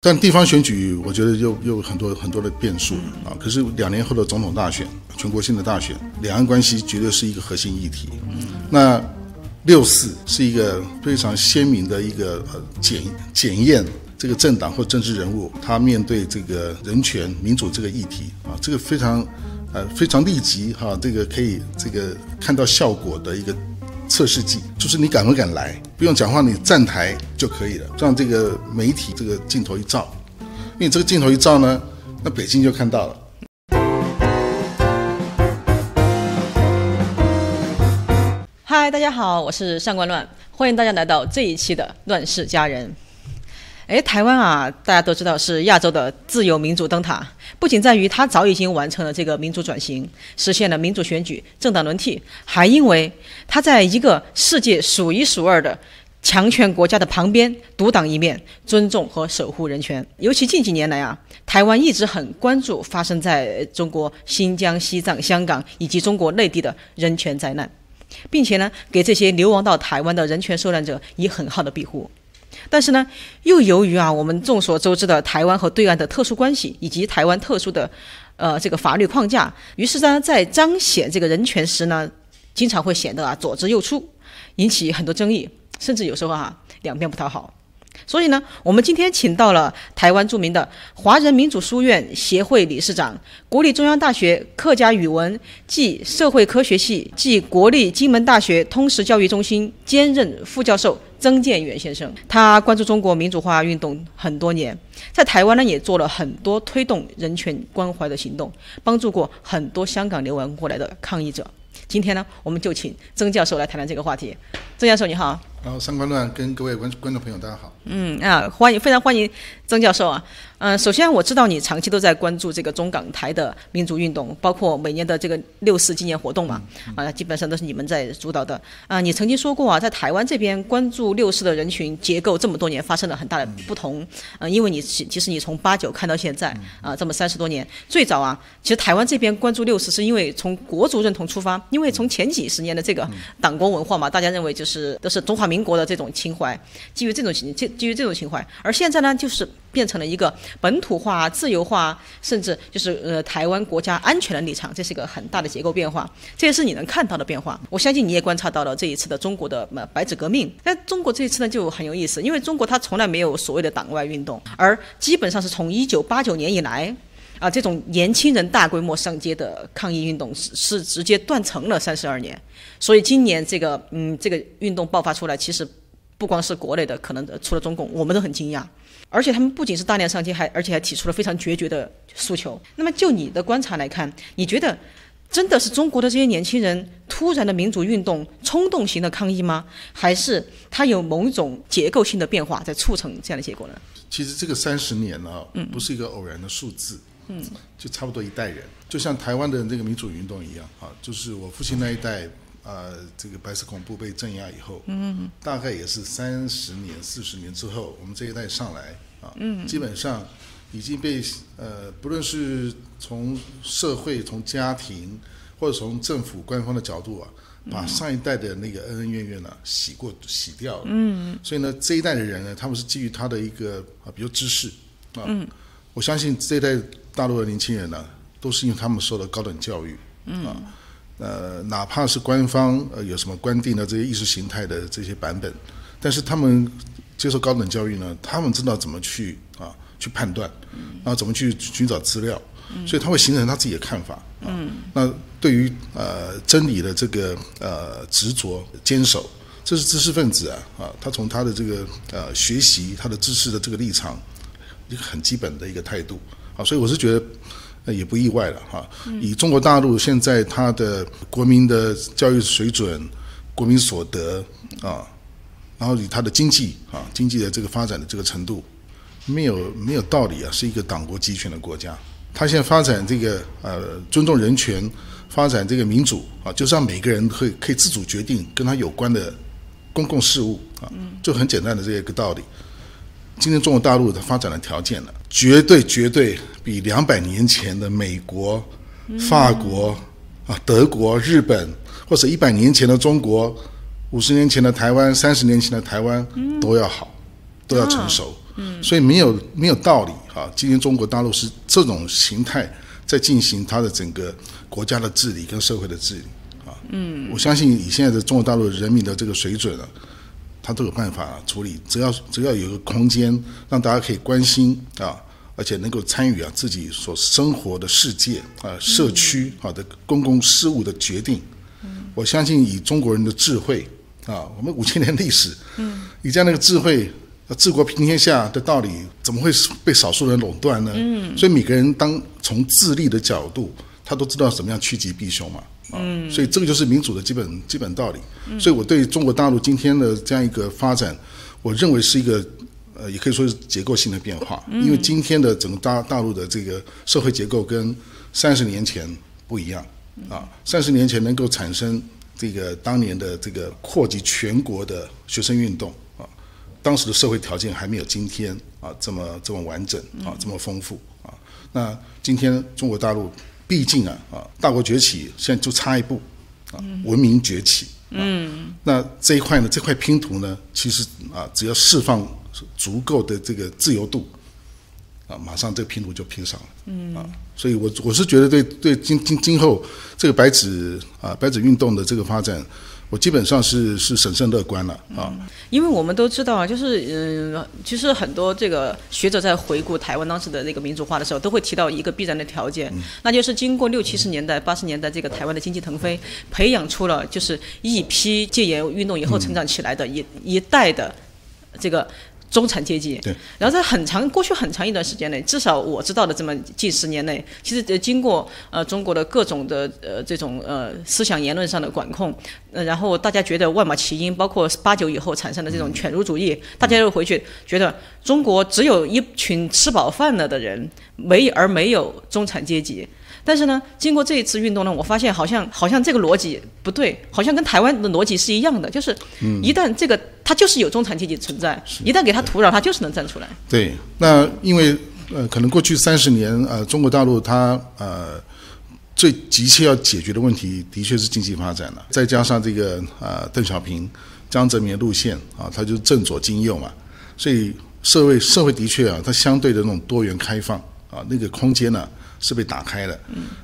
但地方选举，我觉得又又很多很多的变数啊。可是两年后的总统大选、全国性的大选，两岸关系绝对是一个核心议题。那六四是一个非常鲜明的一个呃检检验这个政党或政治人物他面对这个人权民主这个议题啊，这个非常呃非常立即哈，这个可以这个看到效果的一个。测试剂就是你敢不敢来，不用讲话，你站台就可以了。让这个媒体这个镜头一照，因为这个镜头一照呢，那北京就看到了。嗨，大家好，我是上官乱，欢迎大家来到这一期的《乱世佳人》。哎，台湾啊，大家都知道是亚洲的自由民主灯塔。不仅在于它早已经完成了这个民主转型，实现了民主选举、政党轮替，还因为它在一个世界数一数二的强权国家的旁边独当一面，尊重和守护人权。尤其近几年来啊，台湾一直很关注发生在中国新疆、西藏、香港以及中国内地的人权灾难，并且呢，给这些流亡到台湾的人权受难者以很好的庇护。但是呢，又由于啊，我们众所周知的台湾和对岸的特殊关系，以及台湾特殊的，呃，这个法律框架，于是呢，在彰显这个人权时呢，经常会显得啊左支右绌，引起很多争议，甚至有时候啊两边不讨好。所以呢，我们今天请到了台湾著名的华人民主书院协会理事长、国立中央大学客家语文暨社会科学系暨国立金门大学通识教育中心兼任副教授曾建元先生。他关注中国民主化运动很多年，在台湾呢也做了很多推动人权关怀的行动，帮助过很多香港流亡过来的抗议者。今天呢，我们就请曾教授来谈谈这个话题。曾教授，你好。然后三观乱跟各位观观众朋友，大家好。嗯啊，欢迎，非常欢迎曾教授啊。嗯，首先我知道你长期都在关注这个中港台的民族运动，包括每年的这个六四纪念活动嘛，啊，基本上都是你们在主导的。啊，你曾经说过啊，在台湾这边关注六四的人群结构这么多年发生了很大的不同。嗯，因为你其其实你从八九看到现在啊，这么三十多年，最早啊，其实台湾这边关注六四是因为从国族认同出发，因为从前几十年的这个党国文化嘛，大家认为就是都是中华民国的这种情怀，基于这种情基基于这种情怀，而现在呢，就是变成了一个。本土化、自由化，甚至就是呃台湾国家安全的立场，这是一个很大的结构变化，这也是你能看到的变化。我相信你也观察到了这一次的中国的呃白纸革命。那中国这一次呢就很有意思，因为中国它从来没有所谓的党外运动，而基本上是从一九八九年以来，啊这种年轻人大规模上街的抗议运动是是直接断层了三十二年。所以今年这个嗯这个运动爆发出来，其实不光是国内的，可能除了中共，我们都很惊讶。而且他们不仅是大量上街，还而且还提出了非常决绝的诉求。那么就你的观察来看，你觉得真的是中国的这些年轻人突然的民主运动、冲动型的抗议吗？还是它有某一种结构性的变化在促成这样的结果呢？其实这个三十年呢，不是一个偶然的数字，嗯，就差不多一代人，就像台湾的那个民主运动一样啊，就是我父亲那一代。呃，这个白色恐怖被镇压以后，嗯，大概也是三十年、四十年之后，我们这一代上来啊，嗯，基本上已经被呃，不论是从社会、从家庭或者从政府官方的角度啊，把上一代的那个恩恩怨怨呢洗过、洗掉了，嗯，所以呢，这一代的人呢，他们是基于他的一个啊，比如知识啊，嗯，我相信这一代大陆的年轻人呢，都是因为他们受了高等教育，嗯。啊。呃，哪怕是官方呃有什么官定的这些意识形态的这些版本，但是他们接受高等教育呢，他们知道怎么去啊去判断，然后怎么去寻找资料，所以他会形成他自己的看法。嗯，那对于呃真理的这个呃执着坚守，这是知识分子啊啊，他从他的这个呃学习他的知识的这个立场，一个很基本的一个态度啊，所以我是觉得。那也不意外了哈。以中国大陆现在它的国民的教育水准、国民所得啊，然后以它的经济啊经济的这个发展的这个程度，没有没有道理啊，是一个党国集权的国家。它现在发展这个呃尊重人权、发展这个民主啊，就是让每个人可以可以自主决定跟他有关的公共事务啊，就很简单的这一个道理。今天中国大陆的发展的条件呢，绝对绝对比两百年前的美国、法国啊、德国、日本，或者一百年前的中国、五十年前的台湾、三十年前的台湾都要好，都要成熟嗯，所以没有没有道理啊。今天中国大陆是这种形态在进行它的整个国家的治理跟社会的治理啊。嗯，我相信以现在的中国大陆人民的这个水准啊，他都有办法处理。只要只要有一个空间让大家可以关心啊。而且能够参与啊自己所生活的世界啊社区啊的公共事务的决定，我相信以中国人的智慧啊，我们五千年历史，以这样的一个智慧，治国平天下的道理，怎么会被少数人垄断呢？所以每个人当从自立的角度，他都知道怎么样趋吉避凶嘛。嗯，所以这个就是民主的基本基本道理。所以我对中国大陆今天的这样一个发展，我认为是一个。呃，也可以说是结构性的变化，因为今天的整个大大陆的这个社会结构跟三十年前不一样啊。三十年前能够产生这个当年的这个扩及全国的学生运动啊，当时的社会条件还没有今天啊这么这么完整啊这么丰富啊。那今天中国大陆毕竟啊啊大国崛起，现在就差一步啊文明崛起。嗯，那这一块呢，这块拼图呢，其实啊只要释放。足够的这个自由度啊，马上这个拼图就拼上了。嗯啊，所以我我是觉得对对今今今后这个白纸啊白纸运动的这个发展，我基本上是是审慎乐观了啊。因为我们都知道啊，就是嗯，其实很多这个学者在回顾台湾当时的那个民主化的时候，都会提到一个必然的条件，那就是经过六七十年代、八十年代这个台湾的经济腾飞，培养出了就是一批戒严运动以后成长起来的一一代的这个。中产阶级，对，然后在很长过去很长一段时间内，至少我知道的这么近十年内，其实呃经过呃中国的各种的呃这种呃思想言论上的管控，呃然后大家觉得万马齐喑，包括八九以后产生的这种犬儒主义，大家又回去觉得中国只有一群吃饱饭了的人，没而没有中产阶级。但是呢，经过这一次运动呢，我发现好像好像这个逻辑不对，好像跟台湾的逻辑是一样的，就是一旦这个它就是有中产阶级存在，一旦给它土壤，它就是能站出来。对，那因为呃，可能过去三十年呃，中国大陆它呃最急切要解决的问题，的确是经济发展了，再加上这个呃邓小平、江泽民的路线啊，它就是正左经右嘛，所以社会社会的确啊，它相对的那种多元开放啊，那个空间呢。是被打开了，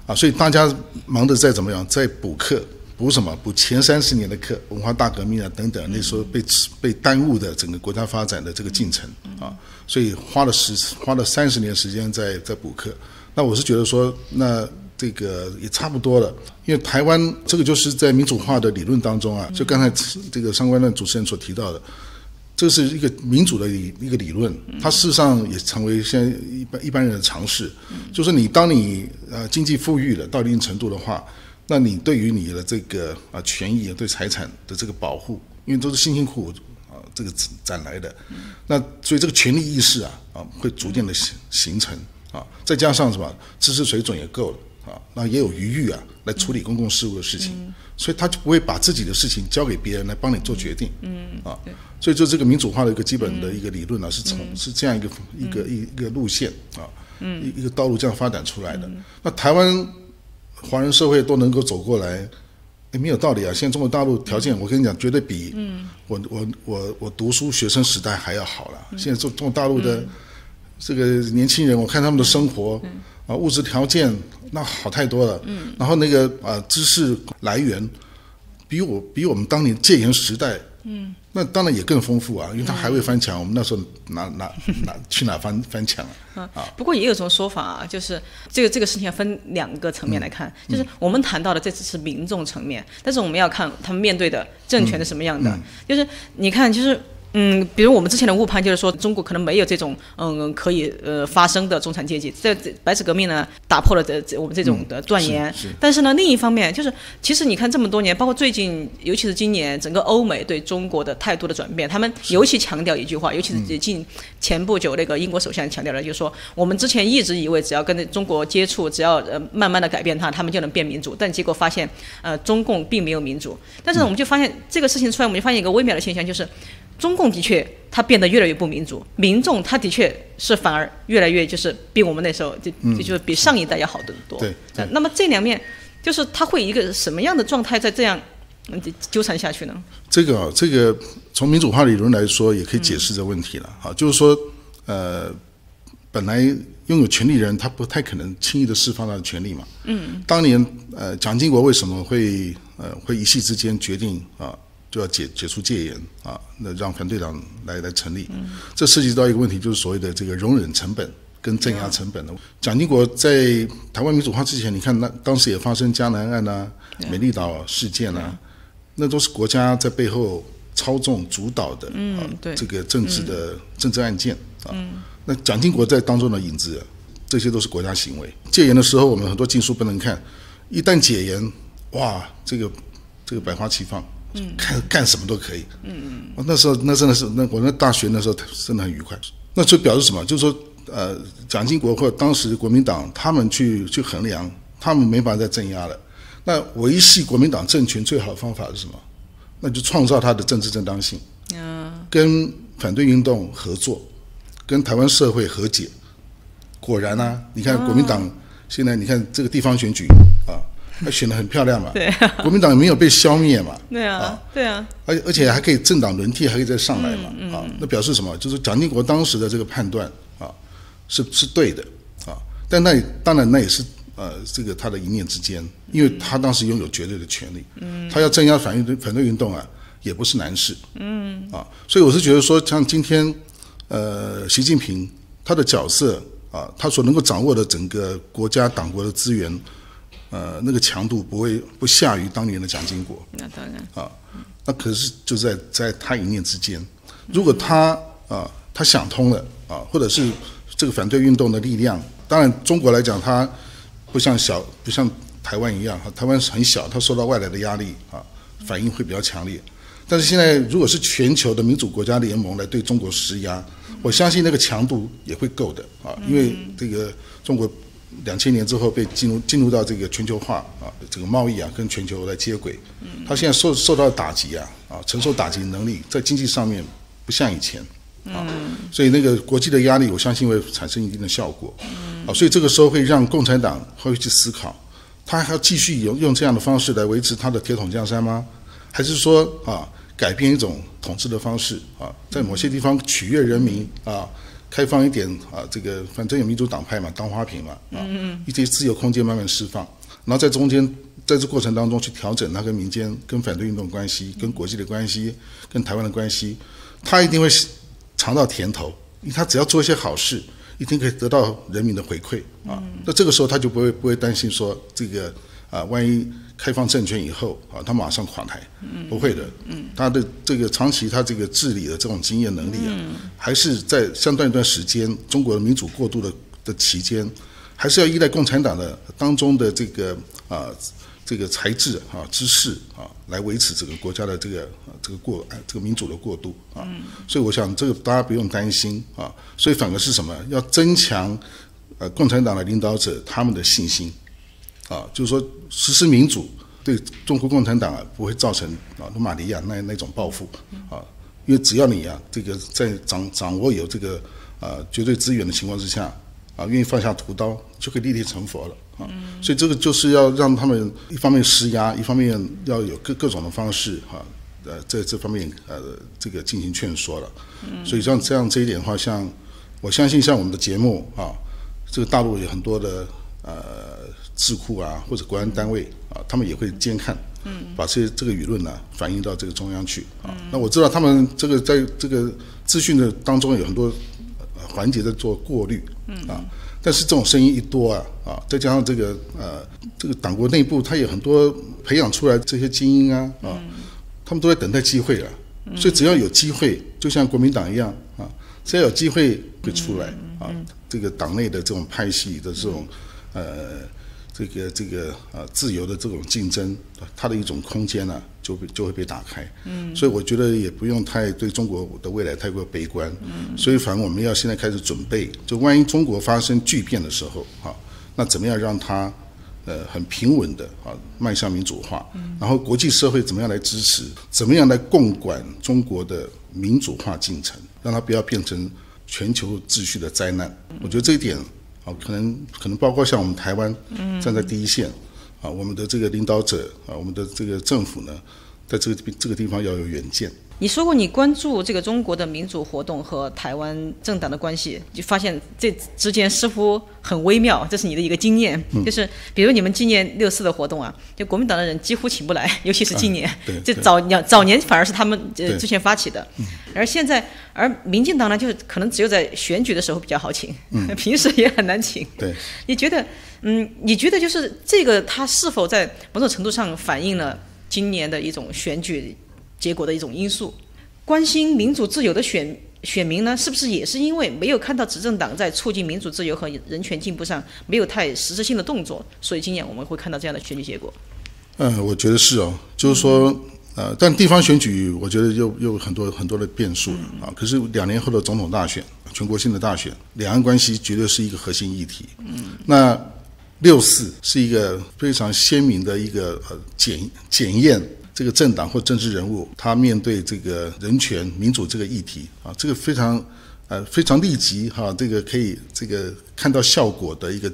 啊，所以大家忙的再怎么样，在补课，补什么？补前三十年的课，文化大革命啊等等，那时候被被耽误的整个国家发展的这个进程啊，所以花了十花了三十年时间在在补课。那我是觉得说，那这个也差不多了，因为台湾这个就是在民主化的理论当中啊，就刚才这个上官的主持人所提到的。这是一个民主的一一个理论，它事实上也成为现在一般一般人的尝试。就是你当你呃经济富裕了到一定程度的话，那你对于你的这个啊权益对财产的这个保护，因为都是辛辛苦苦啊这个攒来的，那所以这个权利意识啊啊会逐渐的形形成啊，再加上什么知识水准也够了。啊，那也有余裕啊，来处理公共事务的事情，所以他就不会把自己的事情交给别人来帮你做决定。嗯，啊，所以就这个民主化的一个基本的一个理论呢，是从是这样一个一个一一个路线啊，一一个道路这样发展出来的。那台湾华人社会都能够走过来，也没有道理啊。现在中国大陆条件，我跟你讲，绝对比我我我我读书学生时代还要好了。现在中中国大陆的这个年轻人，我看他们的生活。啊，物质条件那好太多了。嗯，然后那个啊，知识来源比我比我们当年戒严时代，嗯，那当然也更丰富啊，因为他还会翻墙，我们那时候哪哪哪去哪翻翻墙啊？啊，不过也有种说法啊，就是这个这个事情要分两个层面来看，就是我们谈到的这只是民众层面，但是我们要看他们面对的政权是什么样的，就是你看，就是。嗯，比如我们之前的误判就是说，中国可能没有这种嗯可以呃发生的中产阶级。在白纸革命呢，打破了这这我们这种的断言。但是呢，另一方面就是，其实你看这么多年，包括最近，尤其是今年，整个欧美对中国的态度的转变，他们尤其强调一句话，尤其是近前不久那个英国首相强调了，就是说，我们之前一直以为只要跟中国接触，只要呃慢慢的改变它，他们就能变民主。但结果发现，呃，中共并没有民主。但是我们就发现这个事情出来，我们就发现一个微妙的现象，就是。中共的确，它变得越来越不民主，民众他的确是反而越来越就是比我们那时候就就就是比上一代要好得多。对。那么这两面，就是他会一个什么样的状态在这样纠缠下去呢？这个这个从民主化理论来说，也可以解释这问题了。哈，就是说，呃，本来拥有权利人，他不太可能轻易的释放他的权利嘛。嗯。当年呃，蒋经国为什么会呃会一夕之间决定啊，就要解解除戒严啊，那让反对党来来成立？嗯。这涉及到一个问题，就是所谓的这个容忍成本跟镇压成本的。蒋经国在台湾民主化之前，你看那当时也发生江南案呐、美丽岛事件呐，那都是国家在背后操纵主导的啊，这个政治的政治案件啊。那蒋经国在当中的影子，这些都是国家行为。戒严的时候，我们很多禁书不能看，一旦解严，哇，这个这个百花齐放，看干什么都可以。嗯嗯。那时候那真的是那我那大学那时候真的很愉快。那就表示什么？就是说，呃，蒋经国或者当时国民党他们去去衡量，他们没法再镇压了。那维系国民党政权最好的方法是什么？那就创造他的政治正当性。嗯。跟反对运动合作。跟台湾社会和解，果然呢，你看国民党现在你看这个地方选举啊，他选的很漂亮嘛，对，国民党没有被消灭嘛，对啊，对啊，而而且还可以政党轮替，还可以再上来嘛，啊，那表示什么？就是蒋经国当时的这个判断啊，是是对的啊，但那当然那也是呃这个他的一念之间，因为他当时拥有绝对的权利，嗯，他要镇压反对反对运动啊，也不是难事，嗯，啊，所以我是觉得说像今天。呃，习近平他的角色啊，他所能够掌握的整个国家党国的资源，呃，那个强度不会不下于当年的蒋经国。那当然啊，那可是就在在他一念之间，如果他啊他想通了啊，或者是这个反对运动的力量，当然中国来讲，它不像小不像台湾一样哈，台湾是很小，它受到外来的压力啊，反应会比较强烈。但是现在，如果是全球的民主国家联盟来对中国施压，我相信那个强度也会够的啊，因为这个中国两千年之后被进入进入到这个全球化啊，这个贸易啊跟全球来接轨，他现在受受到打击啊啊，承受打击能力在经济上面不像以前啊，所以那个国际的压力，我相信会产生一定的效果。啊，所以这个时候会让共产党会去思考，他还要继续用用这样的方式来维持他的铁桶江山吗？还是说啊，改变一种统治的方式啊，在某些地方取悦人民啊，开放一点啊，这个反正有民主党派嘛，当花瓶嘛啊，一些自由空间慢慢释放，然后在中间在这过程当中去调整他跟民间、跟反对运动关系、跟国际的关系、跟台湾的关系，他一定会尝到甜头，因为他只要做一些好事，一定可以得到人民的回馈啊，那这个时候他就不会不会担心说这个啊，万一。开放政权以后啊，他马上垮台，不会的。他的这个长期他这个治理的这种经验能力啊，还是在相当一段时间中国的民主过渡的的期间，还是要依赖共产党的当中的这个啊这个才智啊知识啊来维持整个国家的这个这个过这个民主的过渡啊。所以我想这个大家不用担心啊。所以反而是什么？要增强呃共产党的领导者他们的信心。啊，就是说实施民主对中国共产党啊不会造成啊罗马尼亚那那种报复啊，因为只要你啊这个在掌掌握有这个啊绝对资源的情况之下啊，愿意放下屠刀就可以立地成佛了啊，所以这个就是要让他们一方面施压，一方面要有各各种的方式哈，呃在这方面呃这个进行劝说了，所以像这样这一点的话，像我相信像我们的节目啊，这个大陆有很多的呃。智库啊，或者国安单位啊，他们也会监看，嗯，把这这个舆论呢反映到这个中央去啊。那我知道他们这个在这个资讯的当中有很多环节在做过滤，嗯。啊，但是这种声音一多啊啊，再加上这个呃这个党国内部，他有很多培养出来这些精英啊啊，他们都在等待机会了，所以只要有机会，就像国民党一样啊，只要有机会会出来啊，这个党内的这种派系的这种呃。这个这个呃自由的这种竞争，它的一种空间呢，就被就会被打开。嗯，所以我觉得也不用太对中国的未来太过悲观。嗯，所以反正我们要现在开始准备，就万一中国发生巨变的时候，哈，那怎么样让它呃很平稳的啊迈向民主化？嗯，然后国际社会怎么样来支持？怎么样来共管中国的民主化进程？让它不要变成全球秩序的灾难？我觉得这一点。啊，可能可能包括像我们台湾站在第一线，啊，我们的这个领导者啊，我们的这个政府呢，在这个这个地方要有远见。你说过你关注这个中国的民主活动和台湾政党的关系，就发现这之间似乎很微妙，这是你的一个经验。就是比如你们今年六四的活动啊，就国民党的人几乎请不来，尤其是今年，对这早年早年反而是他们呃之前发起的，而现在而民进党呢，就是可能只有在选举的时候比较好请，平时也很难请。对，你觉得，嗯，你觉得就是这个，它是否在某种程度上反映了今年的一种选举结果的一种因素？关心民主自由的选选民呢，是不是也是因为没有看到执政党在促进民主自由和人权进步上没有太实质性的动作，所以今年我们会看到这样的选举结果？嗯，我觉得是哦，就是说，呃，但地方选举我觉得又又有很多很多的变数啊。可是两年后的总统大选、全国性的大选，两岸关系绝对是一个核心议题。嗯，那六四是一个非常鲜明的一个呃检检验这个政党或政治人物他面对这个人权民主这个议题啊，这个非常呃非常立即哈、这个可以这个看到效果的一个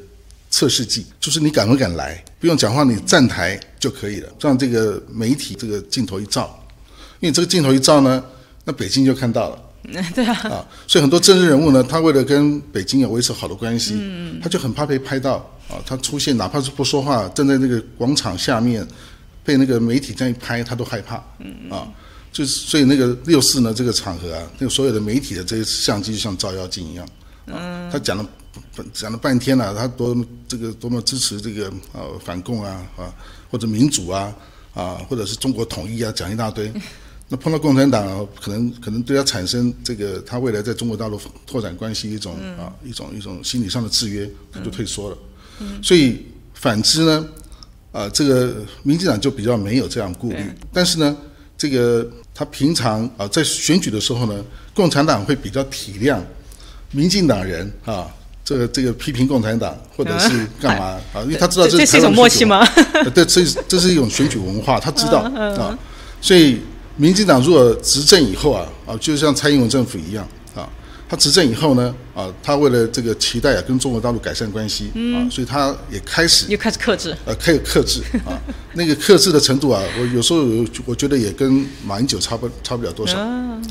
测试剂，就是你敢不敢来，不用讲话，你站台就可以了，让这个媒体这个镜头一照，因为这个镜头一照呢，那北京就看到了。对啊，啊，所以很多政治人物呢，他为了跟北京有维持好的关系，他就很怕被拍到啊。他出现哪怕是不说话，站在那个广场下面，被那个媒体这样一拍，他都害怕啊。就是所以那个六四呢这个场合啊，那个所有的媒体的这些相机就像照妖镜一样啊。他讲了讲了半天了、他多么这个多么支持这个呃反共啊啊，或者民主啊啊，或者是中国统一啊，讲一大堆。那碰到共产党啊，可能可能对他产生这个他未来在中国大陆拓展关系一种、啊一种一种心理上的制约，他就退缩了。所以反之呢，啊，这个民进党就比较没有这样顾虑，但是呢，这个他平常啊在选举的时候呢，共产党会比较体谅民进党人啊。这个这个批评共产党或者是干嘛啊？因为他知道这这是一种默契吗？选举文化？呃 对，这是这是一种选举文化，他知道啊。所以民进党如果执政以后啊啊，就像蔡英文政府一样啊，他执政以后呢啊，他为了这个期待啊跟中国大陆改善关系啊，所以他也开始又开始克制。呃，开始克制啊，那个克制的程度啊，我有时候有我觉得也跟马英九差不差不了多少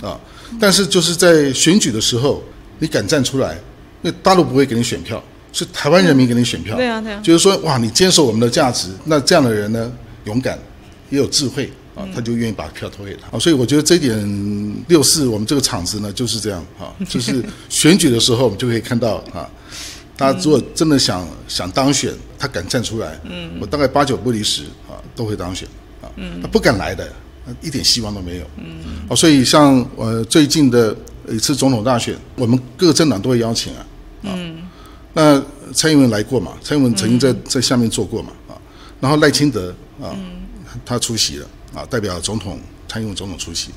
啊。但是就是在选举的时候，你敢站出来，那大陆不会给你选票，是台湾人民给你选票。对啊对啊就是说哇，你坚守我们的价值，那这样的人呢，勇敢也有智慧啊，他就愿意把票投给他。啊，所以我觉得这一点六四我们这个场子呢就是这样啊，就是选举的时候我们就可以看到啊。他如果真的想想当选，他敢站出来，嗯，我大概八九不离十啊，都会当选啊。他不敢来的，一点希望都没有。嗯，哦，所以像呃最近的一次总统大选，我们各个政党都会邀请啊。嗯，那蔡英文来过嘛？蔡英文曾经在在下面做过嘛？啊，然后赖清德啊，他出席了啊，代表总统蔡英文总统出席。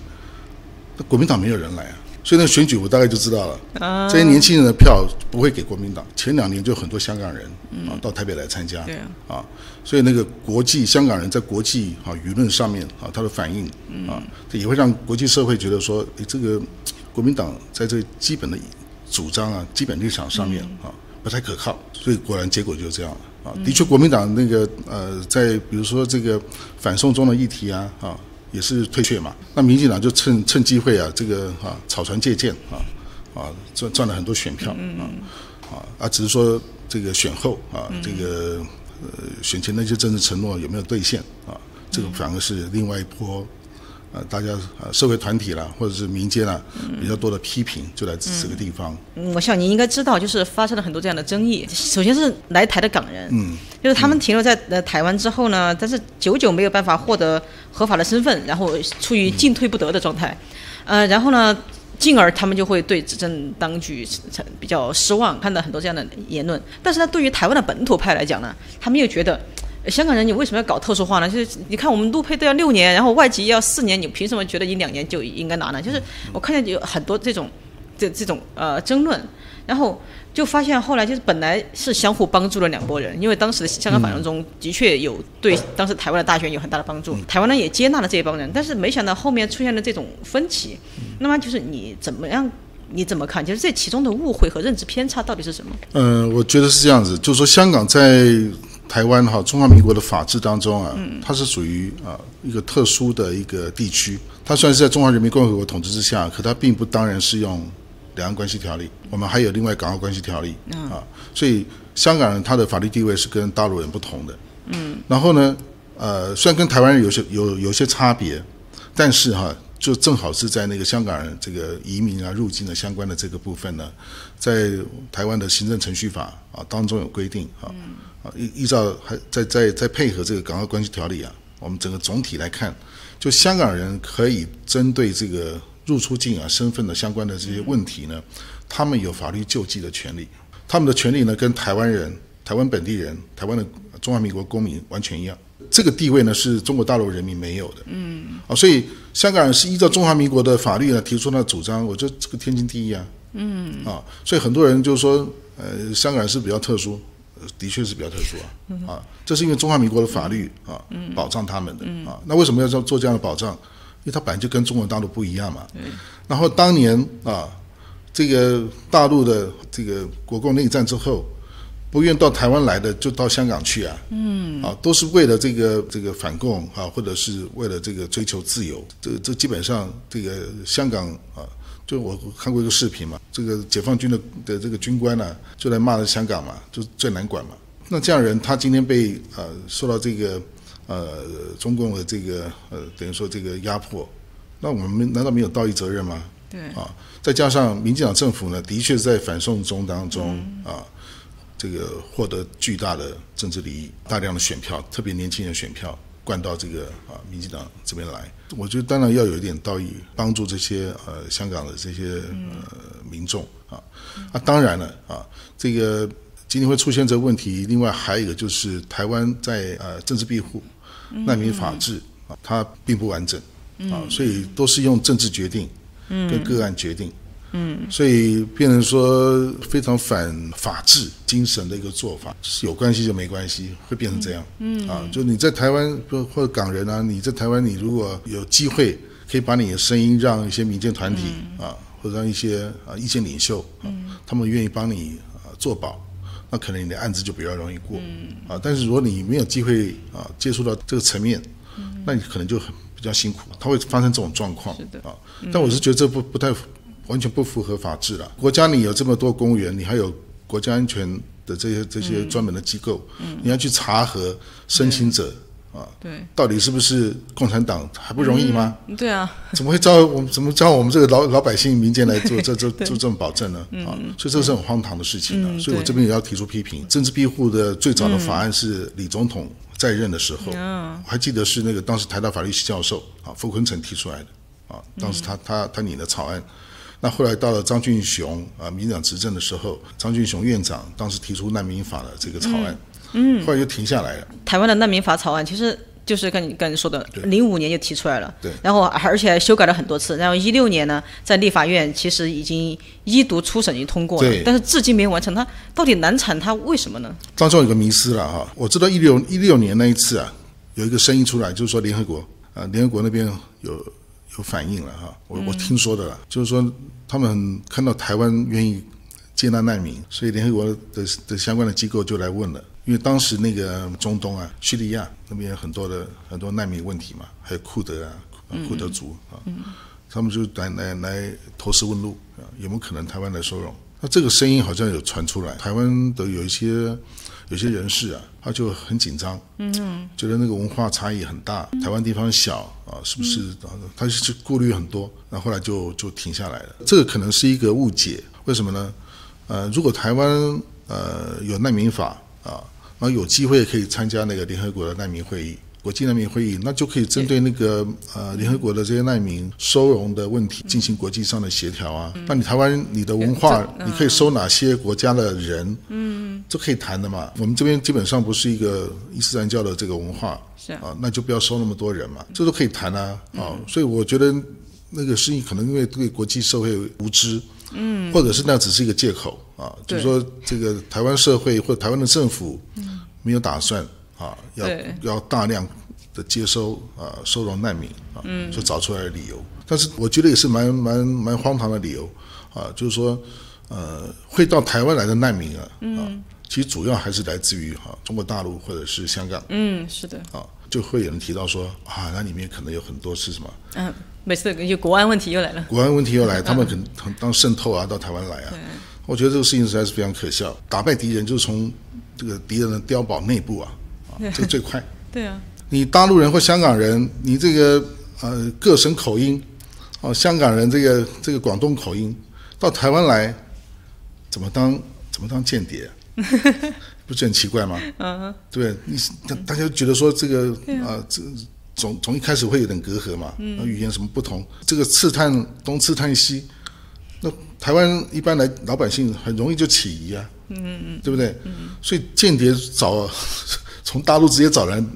那国民党没有人来啊，所以那选举我大概就知道了。这些年轻人的票不会给国民党。前两年就很多香港人啊到台北来参加，对啊啊，所以那个国际香港人在国际啊舆论上面啊他的反应啊，这也会让国际社会觉得说，诶，这个国民党在这基本的主张啊、基本立场上面啊不太可靠，所以果然结果就是这样了。啊，的确，国民党那个呃，在比如说这个反送中的议题啊，啊，也是退却嘛。那民进党就趁趁机会啊，这个啊草船借箭啊，啊赚赚了很多选票啊啊啊，只是说这个选后啊，这个呃选前那些政治承诺有没有兑现啊？这个反而是另外一波。呃，大家呃，社会团体啦，或者是民间啦，比较多的批评就来自这个地方。嗯，我想你应该知道，就是发生了很多这样的争议。首先是来台的港人，嗯，就是他们停留在呃台湾之后呢，但是久久没有办法获得合法的身份，然后处于进退不得的状态，呃，然后呢，进而他们就会对执政当局产比较失望，看到很多这样的言论。但是呢，对于台湾的本土派来讲呢，他们又觉得。呃香港人，你为什么要搞特殊化呢？就是你看，我们陆配都要六年，然后外籍要四年，你凭什么觉得你两年就应该拿呢？就是我看见有很多这种这这种呃争论，然后就发现后来就是本来是相互帮助了两拨人，因为当时的香港反送中的确有对当时台湾的大选有很大的帮助，台湾呢也接纳了这一帮人，但是没想到后面出现了这种分歧，那么就是你怎么样？你怎么看？就是这其中的误会和认知偏差到底是什么？嗯、我觉得是这样子，就是说香港在台湾哈中华民国的法制当中啊，它是属于啊一个特殊的一个地区。它虽然是在中华人民共和国统治之下，可它并不当然适用《两岸关系条例》。我们还有另外《港澳关系条例》啊，所以香港人他的法律地位是跟大陆人不同的。嗯，然后呢，呃，虽然跟台湾人有些有有些差别，但是哈，就正好是在那个香港人这个移民啊、入境的相关的这个部分呢，在台湾的行政程序法啊当中有规定啊。啊，依依照还在在在配合这个港澳关系条例啊，我们整个总体来看，就香港人可以针对这个入出境啊身份的相关的这些问题呢，他们有法律救济的权利，他们的权利呢跟台湾人、台湾本地人、台湾的中华民国公民完全一样，这个地位呢是中国大陆人民没有的。嗯，啊，所以香港人是依照中华民国的法律呢提出那主张，我觉得这个天经地义啊。嗯，啊，所以很多人就说，呃，香港人是比较特殊。的确是比较特殊啊，啊，这是因为中华民国的法律啊，保障他们的啊。那为什么要做做这样的保障？因为它本来就跟中国大陆不一样嘛。然后当年啊，这个大陆的这个国共内战之后，不愿到台湾来的就到香港去啊。嗯。啊，都是为了这个这个反共啊，或者是为了这个追求自由。这这基本上这个香港啊。就我看过一个视频嘛，这个解放军的的这个军官呢，就来骂了香港嘛，就最难管嘛。那这样人，他今天被呃受到这个呃中共的这个呃等于说这个压迫，那我们难道没有道义责任吗？对啊，再加上民进党政府呢，的确在反送中当中啊，这个获得巨大的政治利益，大量的选票，特别年轻人选票。灌到这个啊，民进党这边来，我觉得当然要有一点道义，帮助这些呃香港的这些呃民众啊。啊，当然了啊，这个今天会出现这个问题，另外还有一个就是台湾在呃政治庇护、难民法治啊，它并不完整啊，所以都是用政治决定跟个案决定。嗯，所以变成说非常反法治精神的一个做法，有关系就没关系，会变成这样。嗯，啊，就你在台湾或者港人啊，你在台湾，你如果有机会可以把你的声音让一些民间团体啊，或者让一些啊意见领袖，嗯，他们愿意帮你啊做保，那可能你的案子就比较容易过。嗯，啊，但是如果你没有机会啊接触到这个层面，嗯，那你可能就很比较辛苦，它会发生这种状况。是的，啊，但我是觉得这不不太。完全不符合法治了。国家里有这么多公务员，你还有国家安全的这些这些专门的机构，你要去查核申请者啊，对，到底是不是共产党还不容易吗？对啊，怎么会招我们？怎么招我们这个老老百姓民间来做这这 做这种保证呢？啊，所以这是很荒唐的事情啊。所以我这边也要提出批评。政治庇护的最早的法案是李总统在任的时候，我还记得是那个当时台大法律系教授啊傅坤成提出来的啊，当时他他他拟的草案。那后来到了张俊雄啊，民党执政的时候，张俊雄院长当时提出难民法的这个草案，嗯，后来就停下来了。台湾的难民法草案其实就是跟你跟你说的，零五年就提出来了，对，然后而且还修改了很多次，然后一六年呢，在立法院其实已经一读初审已经通过了，但是至今没有完成。它到底难产，它为什么呢？当中有个迷思了哈，我知道一六一六年那一次啊，有一个声音出来，就是说联合国啊，联合国那边有。有反应了哈，我我听说的了，就是说他们看到台湾愿意接纳难民，所以联合国的的相关的机构就来问了，因为当时那个中东啊，叙利亚那边很多的很多难民问题嘛，还有库德啊，库德族啊，他们就来来来投石问路啊，有没有可能台湾来收容？那这个声音好像有传出来，台湾的有一些。有些人士啊，他就很紧张，嗯，觉得那个文化差异很大，台湾地方小啊，是不是？他就是顾虑很多，那后来就就停下来了。这个可能是一个误解，为什么呢？呃，如果台湾呃有难民法啊，然后有机会可以参加那个联合国的难民会议。国际难民会议，那就可以针对那个呃联合国的这些难民收容的问题进行国际上的协调啊。那你台湾你的文化，你可以收哪些国家的人？嗯，这可以谈的嘛。我们这边基本上不是一个伊斯兰教的这个文化，是啊，那就不要收那么多人嘛，这都可以谈啊。啊，所以我觉得那个事情可能因为对国际社会无知，嗯，或者是那只是一个借口啊，就是说这个台湾社会或者台湾的政府没有打算。啊，要要大量的接收啊，收容难民啊，就找出来的理由。但是我觉得也是蛮蛮蛮荒唐的理由啊，就是说，呃，会到台湾来的难民啊，啊，其实主要还是来自于哈中国大陆或者是香港嗯，是的，啊，就会有人提到说啊，那里面可能有很多是什么嗯，每次有国安问题又来了。国安问题又来，他们可能可能当渗透啊到台湾来啊。我觉得这个事情实在是非常可笑。打败敌人就是从这个敌人的碉堡内部啊，啊，这个最快。对啊，你大陆人或香港人，你这个呃各省口音，哦，香港人这个这个广东口音，到台湾来，怎么当怎么当间谍、不是很奇怪吗？嗯，对，你大大家觉得说这个啊，这从从一开始会有点隔阂嘛，嗯，语言什么不同，这个刺探东刺探西，那台湾一般来老百姓很容易就起疑啊，嗯嗯，对不对？嗯，所以间谍找从大陆直接找人，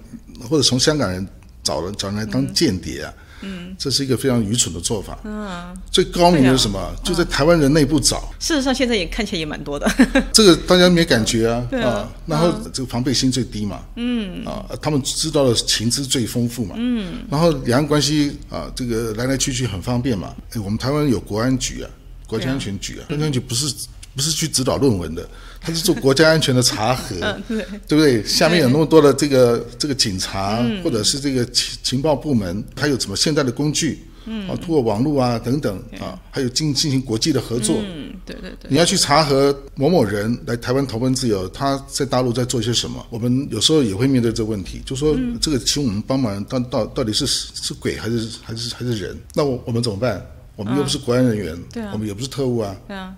或者从香港人找人找人来当间谍啊，嗯，这是一个非常愚蠢的做法。嗯，最高明的是什么？就在台湾人内部找。事实上，现在也看起来也蛮多的。这个大家没感觉啊，啊，然后这个防备心最低嘛，嗯，啊，他们知道的情资最丰富嘛，嗯，然后两岸关系啊，这个来来去去很方便嘛。哎，我们台湾有国安局啊，国家安全局啊，国家安全局不是不是去指导论文的，他是做国家安全的查核，对。对不对？下面有那么多的这个这个警察，或者是这个情情报部门，还有什么现代的工具，嗯，啊，通过网络啊等等啊，还有进进行国际的合作，嗯，对对对，你要去查核某某人来台湾投奔自由，他在大陆在做些什么？我们有时候也会面对这个问题，就说这个请我们帮忙，到到到底是是鬼还是还是还是人？那我我们怎么办？我们又不是国安人员，对啊。我们也不是特务啊，对啊，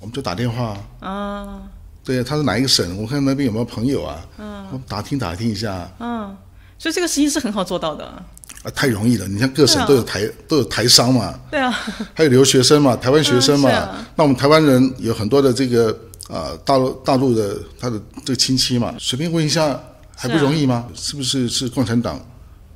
我们就打电话啊。啊，对，他是哪一个省？我看那边有没有朋友啊？嗯，打听打听一下啊，嗯，所以这个事情是很好做到的。啊太容易了。你像各省都有台、都有台商嘛，对啊，还有留学生嘛，台湾学生嘛。嗯啊那我们台湾人有很多的这个啊、大陆大陆的他的这个亲戚嘛，随便问一下还不容易吗？是不是是共产党？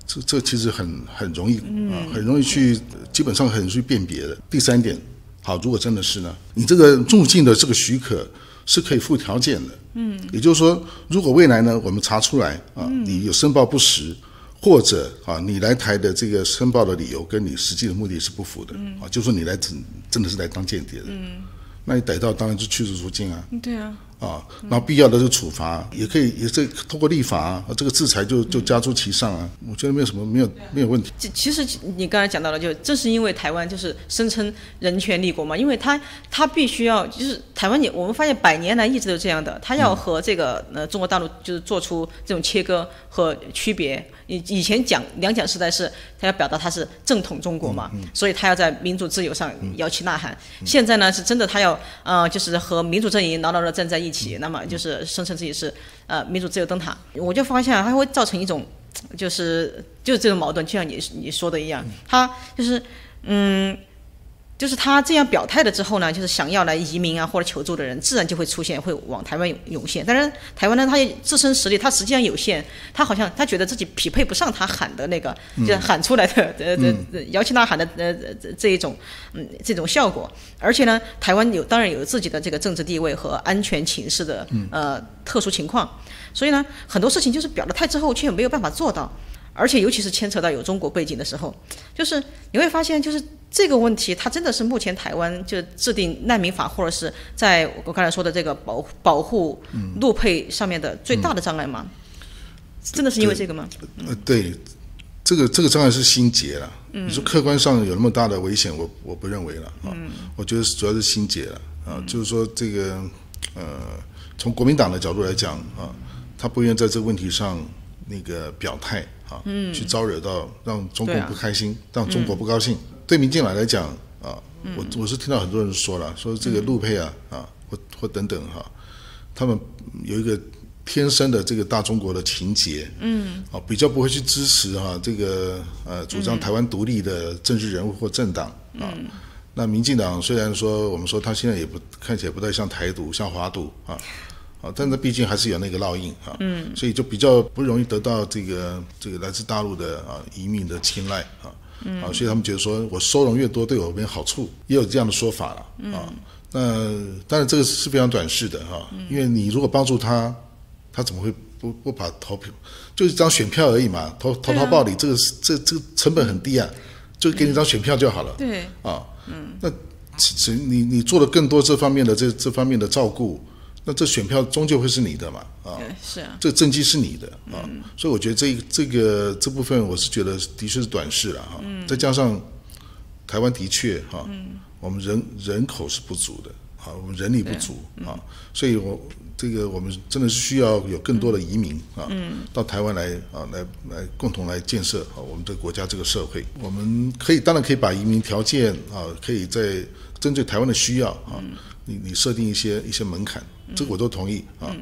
这这其实很很容易啊、很容易去，基本上很容易去辨别的。第三点，好，如果真的是呢，你这个入境的这个许可是可以附条件的。嗯，也就是说，如果未来呢，我们查出来啊，你有申报不实，或者啊，你来台的这个申报的理由跟你实际的目的是不符的，啊，就说你来真真的是来当间谍的，嗯，那你逮到当然就驱逐出境啊，对啊，啊，然后必要的就处罚也可以，也是通过立法啊，这个制裁就就加诸其上啊，我觉得没有什么没有没有问题。其其实你刚才讲到了，就正是因为台湾就是声称人权立国嘛，因为他他必须要就是台湾也我们发现百年来一直都这样的，他要和这个呃中国大陆就是做出这种切割和区别。以以前讲两蒋时代是他要表达他是正统中国嘛，所以他要在民主自由上摇旗呐喊。现在呢是真的他要呃就是和民主阵营牢牢的站在一起，那么就是声称自己是呃民主自由灯塔。我就发现它会造成一种就是就是这种矛盾，就像你你说的一样，它就是嗯，就是他这样表态了之后呢，就是想要来移民啊或者求助的人，自然就会出现，会往台湾涌涌现。当然，台湾呢，它也自身实力，它实际上有限，他好像他觉得自己匹配不上他喊的那个，就是喊出来的呃呃呃摇旗呐喊的呃这这一种嗯这种效果。而且呢，台湾有当然有自己的这个政治地位和安全情势的呃特殊情况，所以呢，很多事情就是表了态之后却没有办法做到。而且尤其是牵扯到有中国背景的时候，就是你会发现，就是这个问题，它真的是目前台湾就制定难民法，或者是在我刚才说的这个保保护陆配上面的最大的障碍吗？真的是因为这个吗？呃，对，这个这个障碍是心结了。你说客观上有那么大的危险，我我不认为了啊。我觉得主要是心结了啊，就是说这个呃，从国民党的角度来讲啊，他不愿意在这个问题上那个表态啊，去招惹到让中共不开心，让中国不高兴。对民进党来讲啊，我我是听到很多人说了，说这个陆配啊啊，或或等等哈、他们有一个天生的这个大中国的情节，嗯，啊，比较不会去支持哈、这个呃主张台湾独立的政治人物或政党啊。那民进党虽然说我们说他现在也不看起来不太像台独，像华独啊，啊，但是毕竟还是有那个烙印啊，嗯，所以就比较不容易得到这个这个来自大陆的啊移民的青睐啊。啊，所以他们觉得说我收容越多对我没好处，也有这样的说法了啊。那当然这个是非常短视的哈、因为你如果帮助他，他怎么会不不把投票就一张选票而已嘛，投投桃报李，这个是这这个成本很低啊，就给你一张选票就好了。对，啊，嗯，那其实你你做了更多这方面的这这方面的照顾，那这选票终究会是你的嘛，啊，是啊，这个政绩是你的啊，所以我觉得这这个这部分我是觉得的确是短视了哈，再加上台湾的确哈，我们人人口是不足的啊，我们人力不足啊，所以我这个我们真的是需要有更多的移民啊，到台湾来啊，来来共同来建设啊我们这个国家这个社会，我们可以当然可以把移民条件啊，可以在针对台湾的需要啊，你你设定一些一些门槛，这个我都同意啊，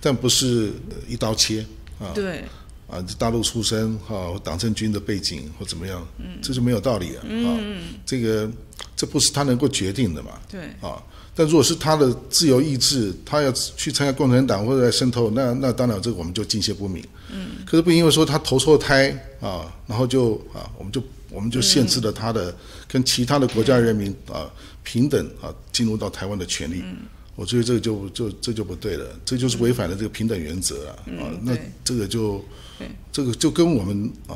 但不是呃一刀切啊，对，啊，大陆出身哈，或党政军的背景或怎么样，这是没有道理的啊。这个这不是他能够决定的嘛？对，啊，但如果是他的自由意志，他要去参加共产党或者来渗透，那那当然这个我们就敬谢不敏。嗯，可是不因为说他投错胎啊，然后就啊，我们就我们就限制了他的跟其他的国家人民啊平等啊进入到台湾的权利。我觉得这个就就这就不对了，这就是违反了这个平等原则啊！啊，那这个就这个就跟我们啊，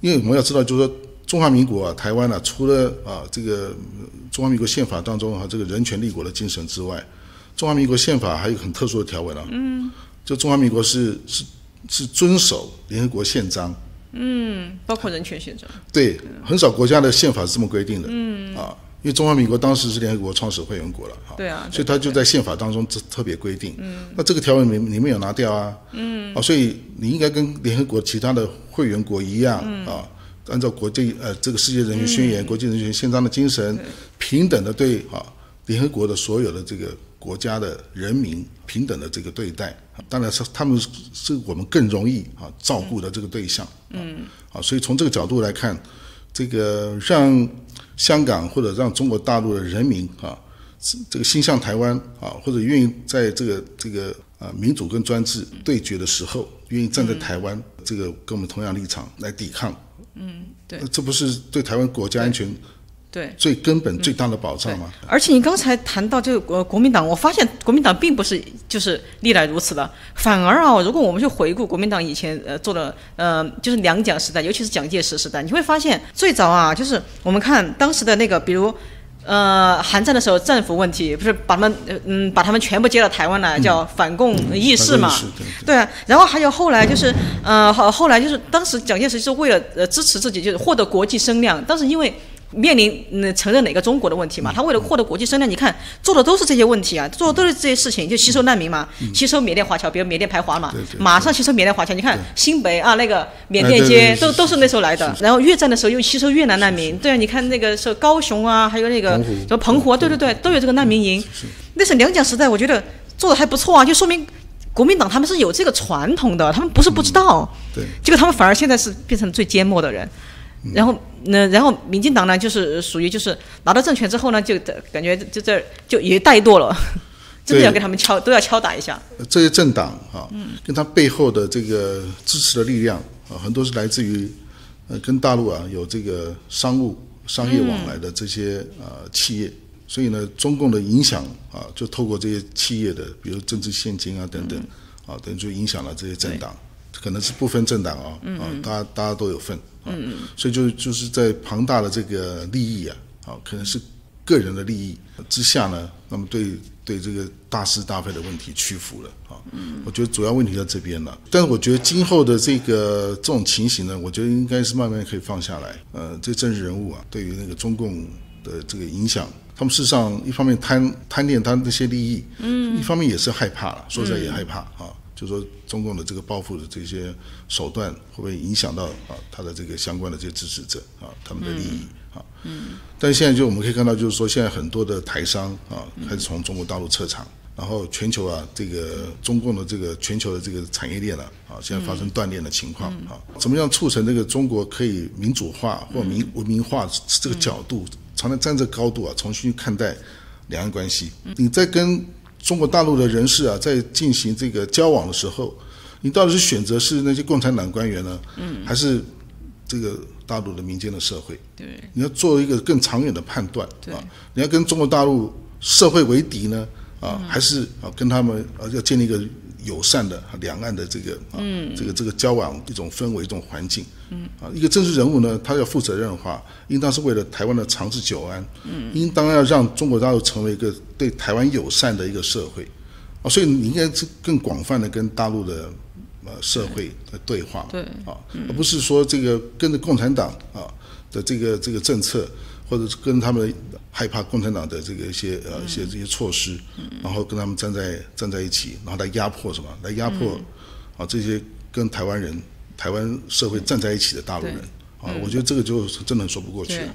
因为我们要知道，就是说中华民国啊，台湾啊，除了啊这个呃中华民国宪法当中啊这个人权立国的精神之外，中华民国宪法还有很特殊的条文啊，嗯，就中华民国是是是遵守联合国宪章，嗯，包括人权宪章，对，很少国家的宪法是这么规定的，嗯啊，因为中华民国当时是联合国创始会员国了，哈，对啊，所以他就在宪法当中特特别规定，嗯，那这个条文你你没有拿掉啊，嗯，啊，所以你应该跟联合国其他的会员国一样、啊，按照国际呃这个世界人权宣言、国际人权宪章的精神，平等的对啊联合国的所有的这个国家的人民平等的这个对待，当然是他们是是我们更容易啊照顾的这个对象，嗯，啊，所以从这个角度来看，这个让香港或者让中国大陆的人民啊，这个心向台湾啊，或者愿意在这个这个啊民主跟专制对决的时候，愿意站在台湾这个跟我们同样立场来抵抗，嗯，对。这不是对台湾国家安全对。最根本、最大的保障嘛？而且你刚才谈到这个呃国民党，我发现国民党并不是就是历来如此的，反而啊，如果我们去回顾国民党以前呃做的呃就是两蒋时代，尤其是蒋介石时代，你会发现最早啊，就是我们看当时的那个，比如。呃，韩战的时候，政府问题不是把他们，呃嗯，把他们全部接到台湾来，叫反共义士嘛，对对对啊，然后还有后来就是，呃，后后来就是当时蒋介石是为了呃支持自己，就是获得国际声量，当时因为。面临嗯承认哪个中国的问题嘛，他为了获得国际声量，你看做的都是这些问题啊，做的都是这些事情，就吸收难民嘛，吸收缅甸华侨，比如缅甸排华嘛马上吸收缅甸华侨。你看新北啊，那个缅甸街都都是那时候来的。然后越战的时候又吸收越南难民，对啊，你看那个是高雄啊，还有那个什么澎湖啊，对对对，都有这个难民营。那是两蒋时代，我觉得做的还不错啊，就说明国民党他们是有这个传统的，他们不是不知道。对，结果他们反而现在是变成最缄默的人。然后，那然后民进党呢，就是属于就是拿到政权之后呢，就感觉就这就也怠惰了，真的要给他们敲都要敲打一下。这些政党啊，跟他背后的这个支持的力量啊，很多是来自于呃跟大陆啊有这个商务商业往来的这些呃企业，所以呢，中共的影响啊，就透过这些企业的，比如政治现金啊等等啊，等于就影响了这些政党，可能是不分政党啊，啊，大家大家都有份，啊，所以就就是在庞大的这个利益啊，啊，可能是个人的利益之下呢，那么对对这个大是大非的问题屈服了啊。嗯我觉得主要问题在这边了。但是我觉得今后的这个这种情形呢，我觉得应该是慢慢可以放下来。呃，这政治人物啊，对于那个中共的这个影响，他们事实上一方面贪贪恋他那些利益，嗯，一方面也是害怕了，说实在也害怕啊。就说中共的这个报复的这些手段会不会影响到啊他的这个相关的这些支持者啊他们的利益啊？嗯。但现在就我们可以看到，就是说现在很多的台商啊开始从中国大陆撤场，然后全球啊这个中共的这个全球的这个产业链呢啊现在发生断裂的情况啊，怎么样促成这个中国可以民主化或民文明化这个角度，常常站这高度啊重新去看待两岸关系。你在跟中国大陆的人士啊，在进行这个交往的时候，你到底是选择是那些共产党官员呢，嗯，还是这个大陆的民间的社会？对，你要做一个更长远的判断对啊！你要跟中国大陆社会为敌呢，啊，还是啊跟他们啊要建立一个友善的啊两岸的这个啊、这个这个交往一种氛围一种环境，嗯。啊，一个政治人物呢，他要负责任的话，应当是为了台湾的长治久安，嗯，应当要让中国大陆成为一个对台湾友善的一个社会。啊，所以你应该是更广泛的跟大陆的呃社会的对话，对。啊，而不是说这个跟着共产党啊的这个这个政策，或者是跟他们害怕共产党的这个一些呃一些这些措施，然后跟他们站在站在一起，然后来压迫什么，来压迫啊这些跟台湾人、台湾社会站在一起的大陆人啊，我觉得这个就真的说不过去对了。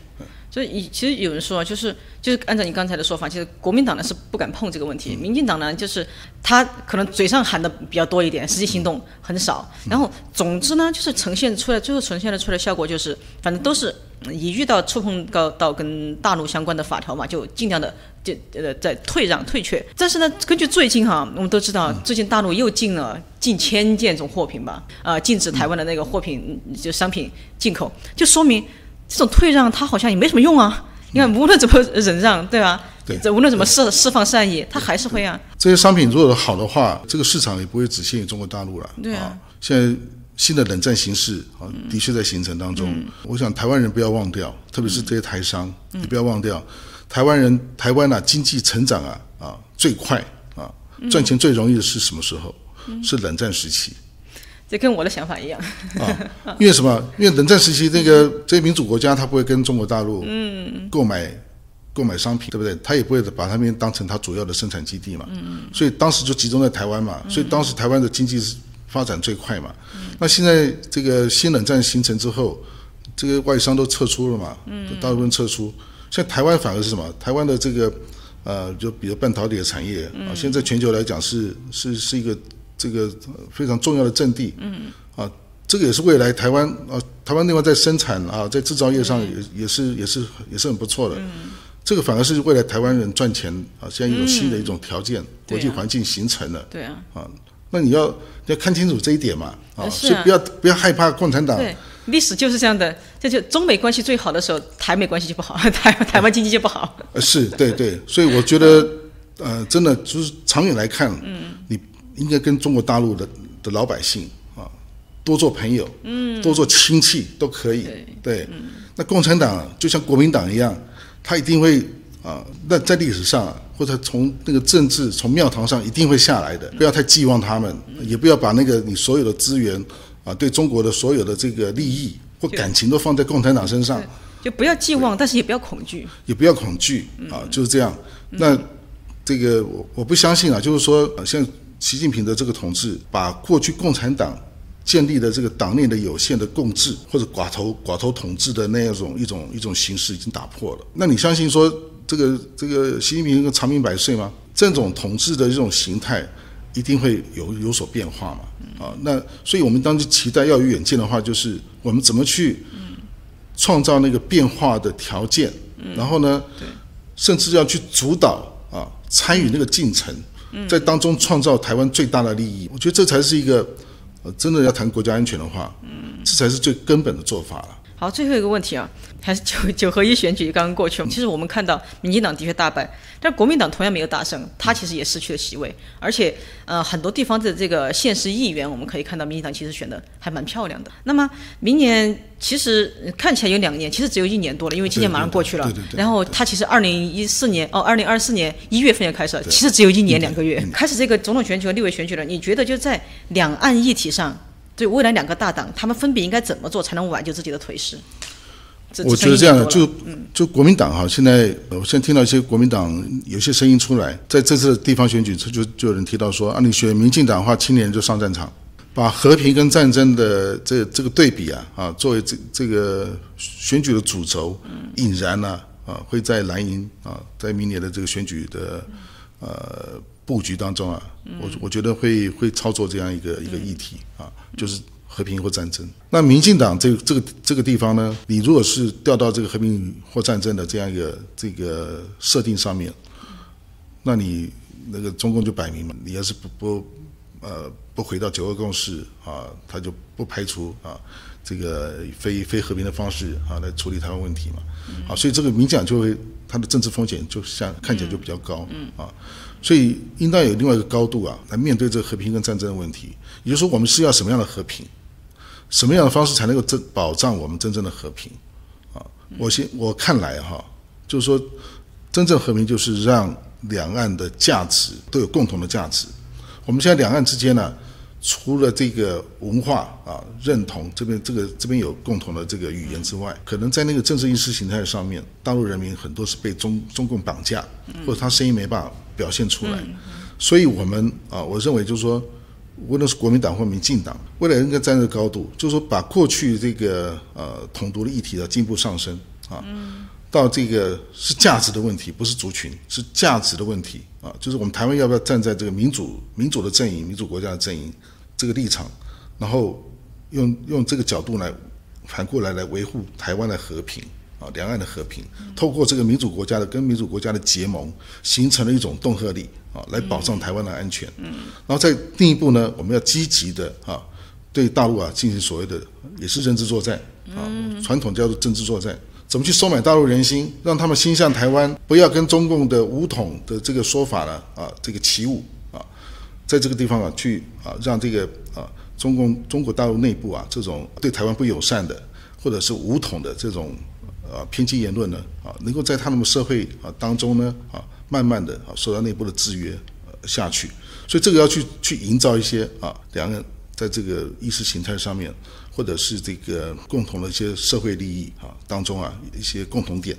所以以其实有人说啊，就是就是按照你刚才的说法，其实国民党呢是不敢碰这个问题，民进党呢就是他可能嘴上喊的比较多一点，实际行动很少。然后总之呢，就是呈现出来最后呈现的出来的效果就是，反正都是嗯一遇到触碰到到跟大陆相关的法条嘛，就尽量的就呃在退让退却。但是呢，根据最近哈，我们都知道最近大陆又进了近千件种货品吧，呃，禁止台湾的那个货品嗯就商品进口，就说明。这种退让，他好像也没什么用啊。你看，无论怎么忍让，对吧？对这无论怎么释释放善意，他还是会啊。这些商品如果好的话，这个市场也不会只限于中国大陆了。对啊现在新的冷战形势啊，的确在形成当中。我想台湾人不要忘掉，特别是这些台商，你不要忘掉，台湾人台湾啊经济成长啊啊最快啊赚钱最容易的是什么时候？是冷战时期。这跟我的想法一样。啊，因为什么？因为冷战时期那个这些民主国家，他不会跟中国大陆嗯购买购买商品，对不对？他也不会把他们当成他主要的生产基地嘛。嗯所以当时就集中在台湾嘛，所以当时台湾的经济是发展最快嘛。那现在这个新冷战形成之后，这个外商都撤出了嘛，大部分撤出。现在台湾反而是什么？台湾的这个呃，就比如半导体的产业啊，现在全球来讲是是是一个这个呃非常重要的阵地。嗯。啊，这个也是未来台湾啊，台湾另外在生产啊，在制造业上也也是也是也是很不错的。嗯这个反而是未来台湾人赚钱啊，现在一种新的一种条件，国际环境形成了对啊，啊。那你要你要看清楚这一点嘛啊所以不要不要害怕共产党。对，历史就是这样的。这就中美关系最好的时候，台美关系就不好，台台湾经济就不好。呃，是对对，所以我觉得，呃，真的就是长远来看，嗯，你应该跟中国大陆的的老百姓啊多做朋友，嗯，多做亲戚都可以，对，那共产党就像国民党一样，他一定会啊，那在历史上啊，或者从那个政治从庙堂上一定会下来的，不要太寄望他们，也不要把那个你所有的资源啊，对中国的所有的这个利益或感情都放在共产党身上。就不要寄望，但是也不要恐惧。也不要恐惧啊，就是这样。那这个我我不相信啊，就是说，呃像习近平的这个统治，把过去共产党建立的这个党内的有限的共治或者寡头寡头统治的那样一种一种一种形式已经打破了。那你相信说这个这个习近平长命百岁吗？这种统治的这种形态一定会有有所变化嘛？啊，那所以我们当时期待要有远见的话，就是我们怎么去创造那个变化的条件，然后呢，甚至要去主导啊，参与那个进程，在当中创造台湾最大的利益。我觉得这才是一个，呃，真的要谈国家安全的话，这才是最根本的做法了。好，最后一个问题啊，还是九 九合一选举刚刚过去了。其实我们看到民进党的确大败，但国民党同样没有大胜，他其实也失去了席位，而且呃很多地方的这个县市议员，我们可以看到民进党其实选的还蛮漂亮的。那么明年其实呃看起来有两年，其实只有一年多了，因为今年马上过去了。对对对对然后他其实二零一四年哦，二零二四年一月份就开始了，其实只有一年两个月开始这个总统选举和立委选举了。你觉得就在两岸议题上？对未来两个大党，他们分别应该怎么做才能挽救自己的颓势？我觉得这样的，就就国民党哈，现在呃我现在听到一些国民党有些声音出来，在这次的地方选举，就就有人提到说啊，你选民进党的话，青年就上战场，把和平跟战争的这这个对比啊啊，作为这这个选举的主轴，引燃呢啊会在蓝营啊，在明年的这个选举的呃布局当中啊，我我觉得会会操作这样一个一个议题啊，就是和平或战争。那民进党这个这个这个地方呢，你如果是调到这个和平或战争的这样一个这个设定上面，那你那个中共就摆明了，你要是不不呃不回到九二共识啊，他就不排除啊这个非非和平的方式啊来处理台湾问题嘛。啊，所以这个民进党就会它的政治风险就像看起来就比较高，啊，所以应当有另外一个高度啊来面对这个和平跟战争的问题。也就是说，我们是要什么样的和平？什么样的方式才能够真保障我们真正的和平？啊，我先我看来哈，就是说，真正和平就是让两岸的价值都有共同的价值，我们现在两岸之间呢，除了这个文化啊认同这边这个这边有共同的这个语言之外，可能在那个政治意识形态上面，大陆人民很多是被中中共绑架，或者他声音没办法表现出来。所以，我们啊，我认为就是说，无论是国民党或民进党，未来应该站在高度，就是说，把过去这个呃统独的议题的进一步上升啊，到这个是价值的问题，不是族群，是价值的问题啊，就是我们台湾要不要站在这个民主民主的阵营、民主国家的阵营这个立场，然后用用这个角度来反过来来维护台湾的和平。啊，两岸的和平，透过这个民主国家的跟民主国家的结盟，形成了一种动合力啊，来保障台湾的安全。嗯，然后再进一步呢，我们要积极的啊，对大陆啊进行所谓的也是认知作战啊，传统叫做政治作战，怎么去收买大陆人心，让他们心向台湾，不要跟中共的武统的这个说法呢啊，这个起舞啊，在这个地方啊去啊，让这个啊中共中国大陆内部啊这种对台湾不友善的或者是武统的这种。啊，偏激言论呢，啊，能够在他们社会啊当中呢，啊，慢慢的啊受到内部的制约呃下去，所以这个要去去营造一些啊两个人在这个意识形态上面，或者是这个共同的一些社会利益啊当中啊一些共同点，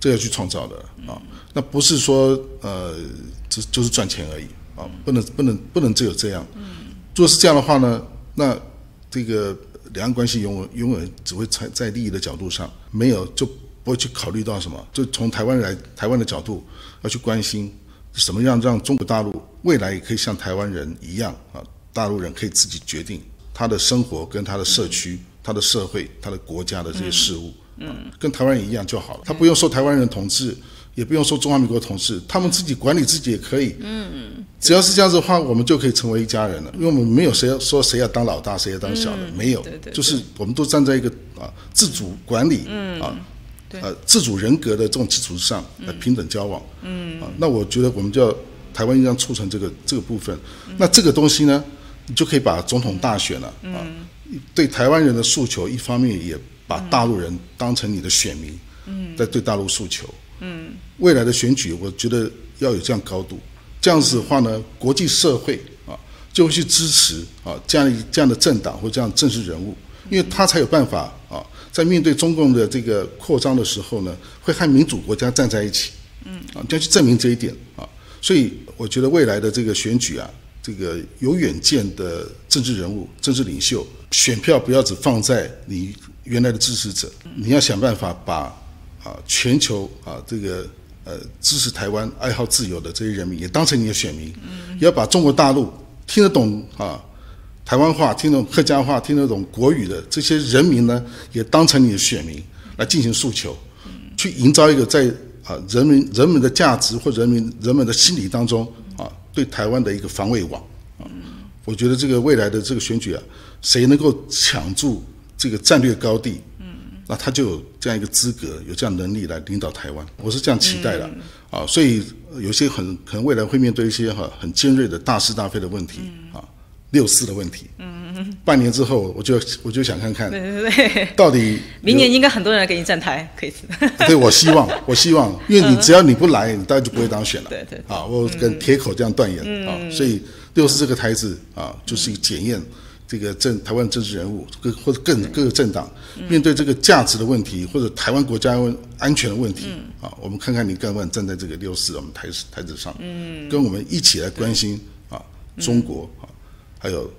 这要去创造的啊，那不是说呃只就是赚钱而已啊，不能不能不能只有这样，如果是这样的话呢，那这个。两岸关系永远永远只会在在利益的角度上，没有就不会去考虑到什么，就从台湾来台湾的角度要去关心，什么样让中国大陆未来也可以像台湾人一样啊，大陆人可以自己决定他的生活跟他的社区、他的社会、他的国家的这些事务，嗯，跟台湾人一样就好了，他不用受台湾人统治。也不用说中华民国同事，他们自己管理自己也可以。嗯嗯，只要是这样子的话，我们就可以成为一家人了。因为我们没有谁要说谁要当老大，谁要当小的，没有。就是我们都站在一个啊自主管理啊，呃自主人格的这种基础上来平等交往。嗯啊，那我觉得我们就要台湾应该促成这个这个部分。那这个东西呢，你就可以把总统大选了啊，对台湾人的诉求，一方面也把大陆人当成你的选民，嗯，在对大陆诉求。嗯，未来的选举，我觉得要有这样高度，这样子的话呢，国际社会啊就会去支持啊这样这样的政党或这样政治人物，因为他才有办法啊在面对中共的这个扩张的时候呢，会和民主国家站在一起，嗯啊，要去证明这一点啊，所以我觉得未来的这个选举啊，这个有远见的政治人物、政治领袖，选票不要只放在你原来的支持者，你要想办法把。啊，全球啊，这个呃，支持台湾、爱好自由的这些人民，也当成你的选民，也要把中国大陆听得懂啊台湾话、听得懂客家话、听得懂国语的这些人民呢，也当成你的选民来进行诉求，去营造一个在啊人民人们的价值或人民人们的心理当中啊，对台湾的一个防卫网啊。我觉得这个未来的这个选举啊，谁能够抢住这个战略高地？那他就有这样一个资格，有这样能力来领导台湾，我是这样期待的啊。所以有些很可能未来会面对一些哈很尖锐的大是大非的问题啊，六四的问题。嗯半年之后，我就我就想看看，对对对，到底明年应该很多人来给你站台，可以。对，我希望，我希望，因为你只要你不来，你大概就不会当选了。对对。啊，我跟铁口这样断言啊，所以六四这个台子啊，就是一个检验。这个政台湾政治人物，各或者更各个政党，面对这个价值的问题，或者台湾国家安全的问题，啊，我们看看你敢不敢站在这个六四我们台台子上，跟我们一起来关心啊中国啊，还有。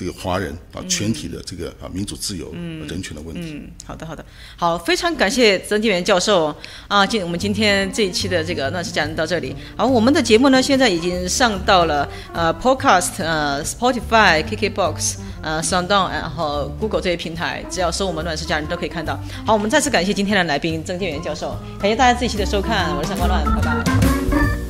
这个华人啊，全体的这个啊民主自由、人权的问题。嗯，好的，好的，好，非常感谢曾建元教授啊。今我们今天这一期的这个那是讲到这里。好，我们的节目呢，现在已经上到了呃 Podcast、呃 Spotify、KKBox、呃 SoundOn，然后 Google 这些平台，只要搜我们乱世佳人都可以看到。好，我们再次感谢今天的来宾曾建元教授，感谢大家这一期的收看，我是上官乱，拜拜。